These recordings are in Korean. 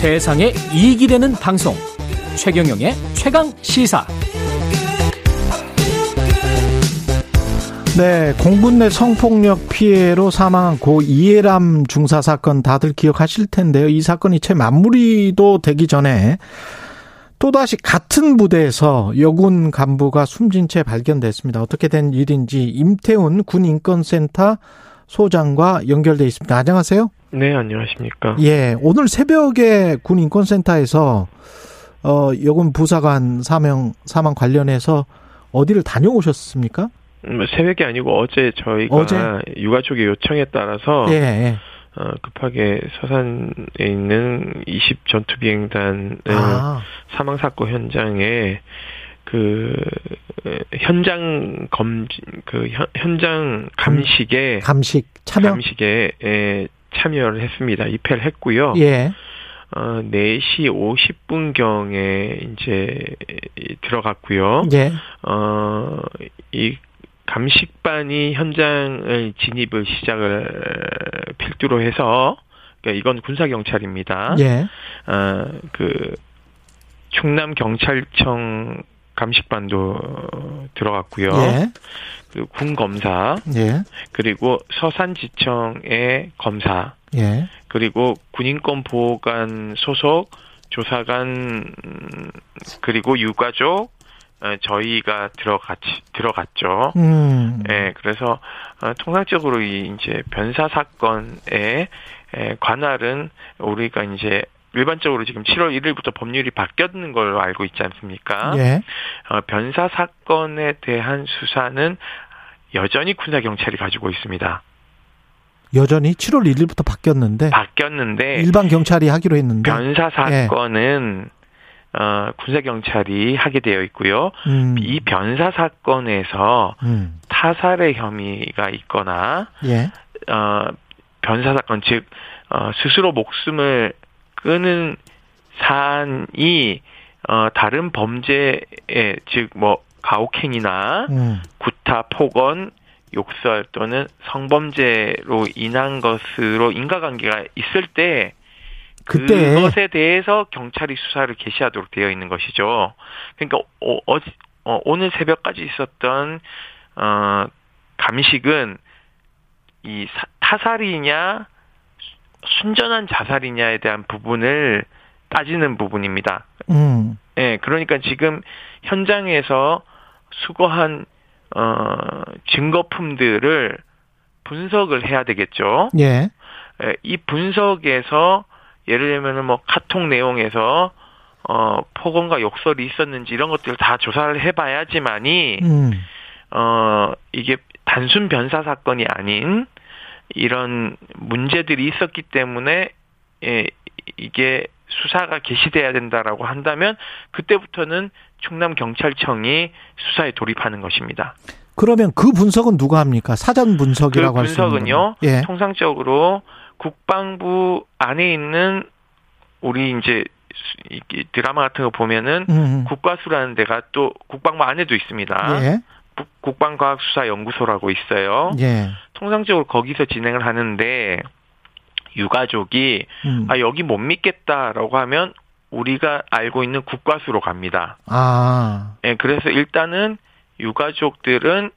세상에 이익이 되는 방송 최경영의 최강 시사 네, 공군 내 성폭력 피해로 사망한 고 이해람 중사 사건 다들 기억하실 텐데요. 이 사건이 채 마무리도 되기 전에 또다시 같은 부대에서 여군 간부가 숨진 채 발견됐습니다. 어떻게 된 일인지 임태훈 군인권센터 소장과 연결돼 있습니다. 안녕하세요. 네, 안녕하십니까. 예, 오늘 새벽에 군 인권센터에서 어, 여군 부사관 사명 사망 관련해서 어디를 다녀오셨습니까? 음, 새벽이 아니고 어제 저희가 어제? 유가족의 요청에 따라서 예, 예. 어, 급하게 서산에 있는 20 전투 비행단의 아, 사망 사건 현장에 그 에, 현장 검진 그 현, 현장 감식에 감식 참여. 감식에 에, 참여를 했습니다. 입회를 했고요. 예. 어, 4시 50분 경에 이제 들어갔고요. 예. 어, 이 감식반이 현장을 진입을 시작을 필두로 해서 그러니까 이건 군사 경찰입니다. 예. 어, 그 충남 경찰청 감식반도 들어갔고요. 예. 군 검사 예. 그리고 서산지청의 검사 예. 그리고 군인권 보호관 소속 조사관 음, 그리고 유가족 어, 저희가 들어갔 들어갔죠. 음. 예, 그래서 어, 통상적으로 이 이제 변사 사건의 에, 관할은 우리가 이제 일반적으로 지금 7월 1일부터 법률이 바뀌었는 걸로 알고 있지 않습니까? 예. 어, 변사 사건에 대한 수사는 여전히 군사 경찰이 가지고 있습니다. 여전히 7월 1일부터 바뀌었는데 바뀌었는데 일반 경찰이 하기로 했는데 변사 사건은 어, 군사 경찰이 하게 되어 있고요. 음. 이 변사 사건에서 음. 타살의 혐의가 있거나 예. 어, 변사 사건 즉 어, 스스로 목숨을 끄는 사안이 어, 다른 범죄에 즉 뭐 가혹행위나 음. 구타, 폭언, 욕설 또는 성범죄로 인한 것으로 인과관계가 있을 때 그때 그것에 대해서 경찰이 수사를 개시하도록 되어 있는 것이죠. 그러니까 어, 어, 어, 오늘 새벽까지 있었던 어, 감식은 이 사, 타살이냐 순전한 자살이냐에 대한 부분을 따지는 부분입니다. 음. 예, 그러니까 지금 현장에서 수거한 어 증거품들을 분석을 해야 되겠죠. 예. 예, 이 분석에서 예를 들면은 뭐 카톡 내용에서 어 폭언과 욕설이 있었는지 이런 것들을 다 조사를 해 봐야지만이 음. 어 이게 단순 변사 사건이 아닌 이런 문제들이 있었기 때문에 예, 이게 수사가 개시돼야 된다라고 한다면 그때부터는 충남 경찰청이 수사에 돌입하는 것입니다. 그러면 그 분석은 누가 합니까? 사전 그 분석이라고 할수 있는 분석은요. 예. 통상적으로 국방부 안에 있는 우리 이제 드라마 같은 거 보면은 음. 국과수라는 데가 또 국방부 안에도 있습니다. 예. 국- 국방과학수사연구소라고 있어요. 예. 통상적으로 거기서 진행을 하는데 유가족이 음. 아 여기 못 믿겠다라고 하면 우리가 알고 있는 국과수로 갑니다. 아. 예, 그래서 일단은 유가족들은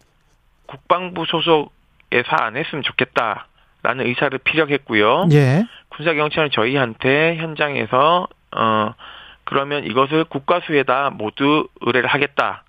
국방부 소속에서 안 했으면 좋겠다라는 의사를 피력했고요. 예. 군사경찰은 저희한테 현장에서 어 그러면 이것을 국과수에다 모두 의뢰를 하겠다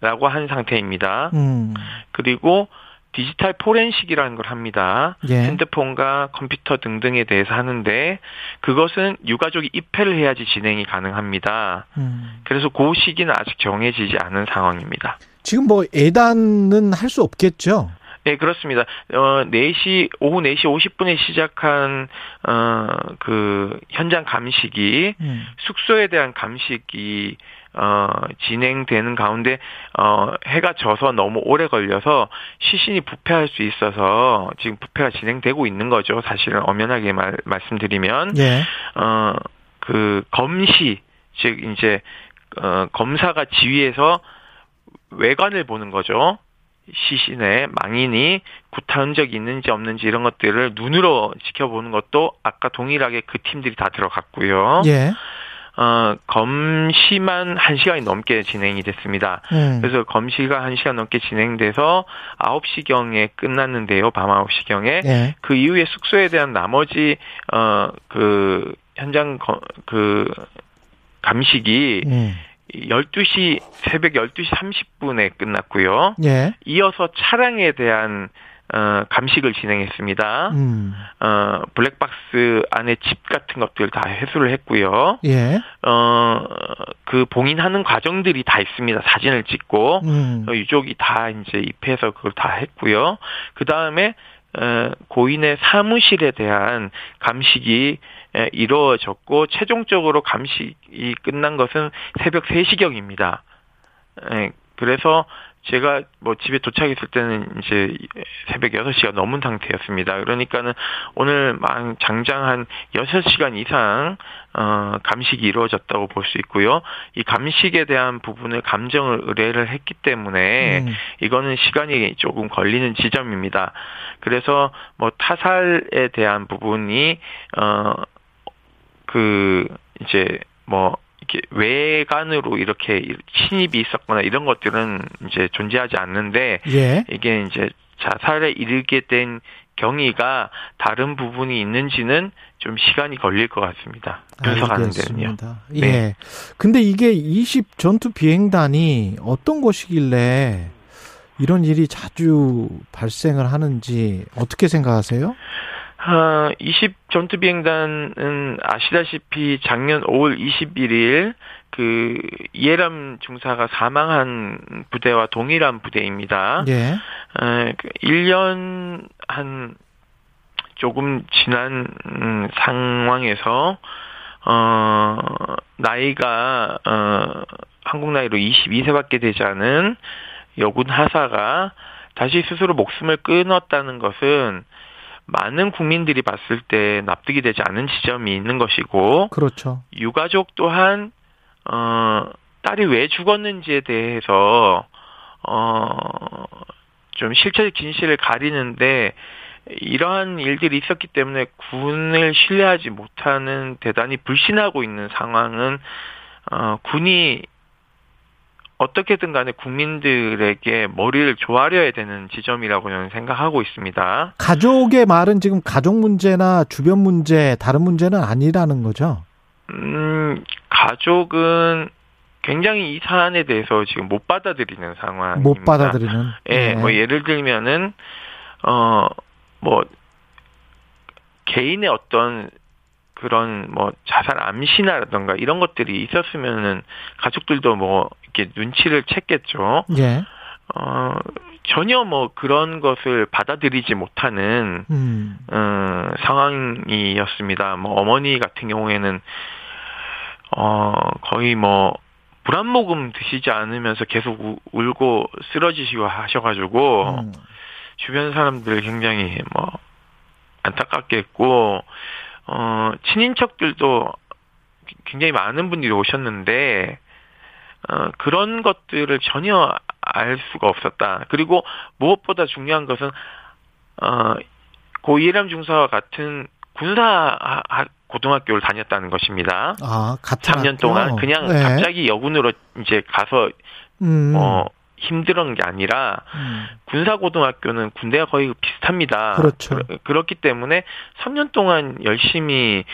라고 한 상태입니다. 음. 그리고 디지털 포렌식이라는 걸 합니다. 예. 핸드폰과 컴퓨터 등등에 대해서 하는데 그것은 유가족이 입회를 해야지 진행이 가능합니다. 음. 그래서 그 시기는 아직 정해지지 않은 상황입니다. 지금 뭐 예단은 할 수 없겠죠. 네, 그렇습니다. 어, 4시, 오후 4시 50분에 시작한, 어, 그, 현장 감식이, 음. 숙소에 대한 감식이, 어, 진행되는 가운데, 어, 해가 져서 너무 오래 걸려서 시신이 부패할 수 있어서 지금 부패가 진행되고 있는 거죠. 사실은 엄연하게 말, 말씀드리면. 예. 어, 그, 검시, 즉, 이제, 어, 검사가 지휘해서 외관을 보는 거죠. 시신의 망인이 구타 흔적이 있는지 없는지 이런 것들을 눈으로 지켜보는 것도 아까 동일하게 그 팀들이 다 들어갔고요. 예. 어, 검시만 1시간이 넘게 진행이 됐습니다. 음. 그래서 검시가 1시간 넘게 진행돼서 9시경에 끝났는데요. 밤 9시경에. 예. 그 이후에 숙소에 대한 나머지 어 그 현장 거, 그 감식이 음. 12시 새벽 12시 30분에 끝났고요. 예. 이어서 차량에 대한 어 감식을 진행했습니다. 음. 어 블랙박스 안에 집 같은 것들 다 회수를 했고요. 예. 어 그 봉인하는 과정들이 다 있습니다. 사진을 찍고 음. 어, 유족이 다 이제 입회해서 그걸 다 했고요. 그 다음에 어, 고인의 사무실에 대한 감식이 에, 이루어졌고 최종적으로 감식이 끝난 것은 새벽 3시경입니다. 에, 그래서 제가 뭐 집에 도착했을 때는 이제 새벽 6시가 넘은 상태였습니다. 그러니까는 오늘 만 장장 한 6시간 이상 어 감식이 이루어졌다고 볼 수 있고요. 이 감식에 대한 부분을 감정을 의뢰를 했기 때문에 음. 이거는 시간이 조금 걸리는 지점입니다. 그래서 뭐 타살에 대한 부분이 어 그 이제 뭐 이렇게 외관으로 이렇게 침입이 있었거나 이런 것들은 이제 존재하지 않는데 예. 이게 이제 자살에 이르게 된 경위가 다른 부분이 있는지는 좀 시간이 걸릴 것 같습니다. 분석하는 데는요. 네. 예. 근데 이게 20 전투 비행단이 어떤 곳이길래 이런 일이 자주 발생을 하는지 어떻게 생각하세요? 아, 20 전투 비행단은 아시다시피 작년 5월 21일 그 이해람 중사가 사망한 부대와 동일한 부대입니다. 예. 에, 그 1년 한 조금 지난 음, 상황에서 어 나이가 어 한국 나이로 22세밖에 되지 않은 여군 하사가 다시 스스로 목숨을 끊었다는 것은 많은 국민들이 봤을 때 납득이 되지 않은 지점이 있는 것이고 그렇죠. 유가족 또한 어 딸이 왜 죽었는지에 대해서 어좀 실체적 진실을 가리는데 이러한 일들이 있었기 때문에 군을 신뢰하지 못하는 대단히 불신하고 있는 상황은 어 군이 어떻게든 간에 국민들에게 머리를 조아려야 되는 지점이라고 저는 생각하고 있습니다. 가족의 말은 지금 가족 문제나 주변 문제, 다른 문제는 아니라는 거죠. 음, 가족은 굉장히 이 사안에 대해서 지금 못 받아들이는 상황입니다. 못 받아들이는. 예, 뭐 예를 들면은 어 뭐 개인의 어떤 그런 뭐 자살 암시나라던가 이런 것들이 있었으면은 가족들도 뭐 이렇게 눈치를 챘겠죠. 예. 어 전혀 뭐 그런 것을 받아들이지 못하는 음. 음, 상황이었습니다. 뭐 어머니 같은 경우에는 어 거의 뭐 불안모금 드시지 않으면서 계속 우, 울고 쓰러지시고 하셔가지고 음. 주변 사람들 굉장히 뭐 안타깝게 했고 어 친인척들도 굉장히 많은 분들이 오셨는데 어 그런 것들을 전혀 알 수가 없었다. 그리고 무엇보다 중요한 것은 어 고 이해람 중사와 같은 군사 고등학교를 다녔다는 것입니다. 아, 같은 3년 학교? 동안 그냥 네. 갑자기 여군으로 이제 가서 음. 어 힘들은 게 아니라 음. 군사고등학교는 군대가 거의 비슷합니다. 그렇죠. 그렇, 기 때문에 3년 동안 열심히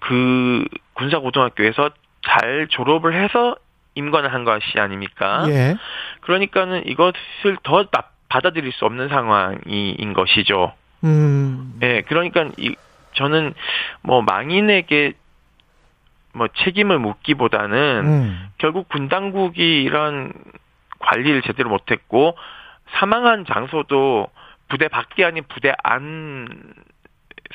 어그 군사고등학교에서 잘 졸업을 해서 임관을 한 것이 아닙니까? 예. 그러니까는 이것을 더 나- 받아들일 수 없는 상황인 것이죠. 음. 예, 그러니까 이 저는 뭐 망인에게 뭐 책임을 묻기보다는 음. 결국 군 당국이 이런 관리를 제대로 못했고 사망한 장소도 부대 밖이 아닌 부대 안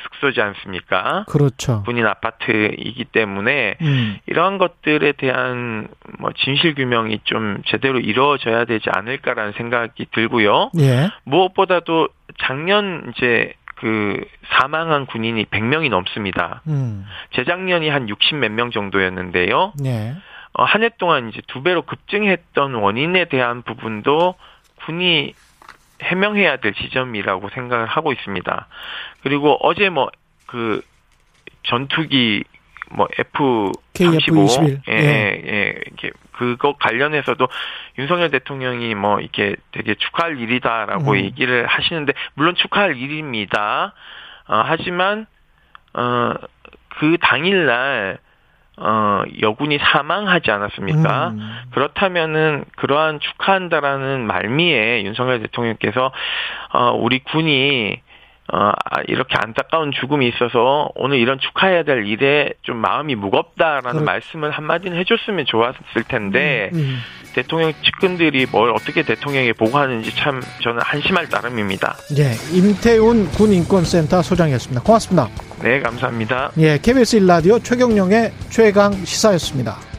숙소지 않습니까? 그렇죠. 군인 아파트이기 때문에 음. 이러한 것들에 대한 뭐 진실 규명이 좀 제대로 이루어져야 되지 않을까라는 생각이 들고요. 예. 무엇보다도 작년 이제 그 사망한 군인이 100명이 넘습니다. 음. 재작년이 한 60 몇 명 정도였는데요. 예. 어, 한 해 동안 이제 두 배로 급증했던 원인에 대한 부분도 군이 해명해야 될 지점이라고 생각을 하고 있습니다. 그리고 어제 뭐 그 전투기 뭐 F 35 KF-21. 예, 예, 예, 이게 그거 관련해서도 윤석열 대통령이 뭐 이렇게 되게 축하할 일이다라고 음. 얘기를 하시는데 물론 축하할 일입니다. 어, 하지만 어, 그 당일날 어, 여군이 사망하지 않았습니까? 음. 그렇다면은 그러한 축하한다라는 말미에 윤석열 대통령께서 어, 우리 군이 어, 아, 이렇게 안타까운 죽음이 있어서 오늘 이런 축하해야 될 일에 좀 마음이 무겁다라는 그렇- 말씀을 한마디는 해줬으면 좋았을 텐데 음. 대통령 측근들이 뭘 어떻게 대통령에게 보고하는지 참 저는 한심할 따름입니다. 예, 임태훈 군인권센터 소장이었습니다. 고맙습니다. 네, 감사합니다. 예, KBS 1라디오 최경령의 최강 시사였습니다.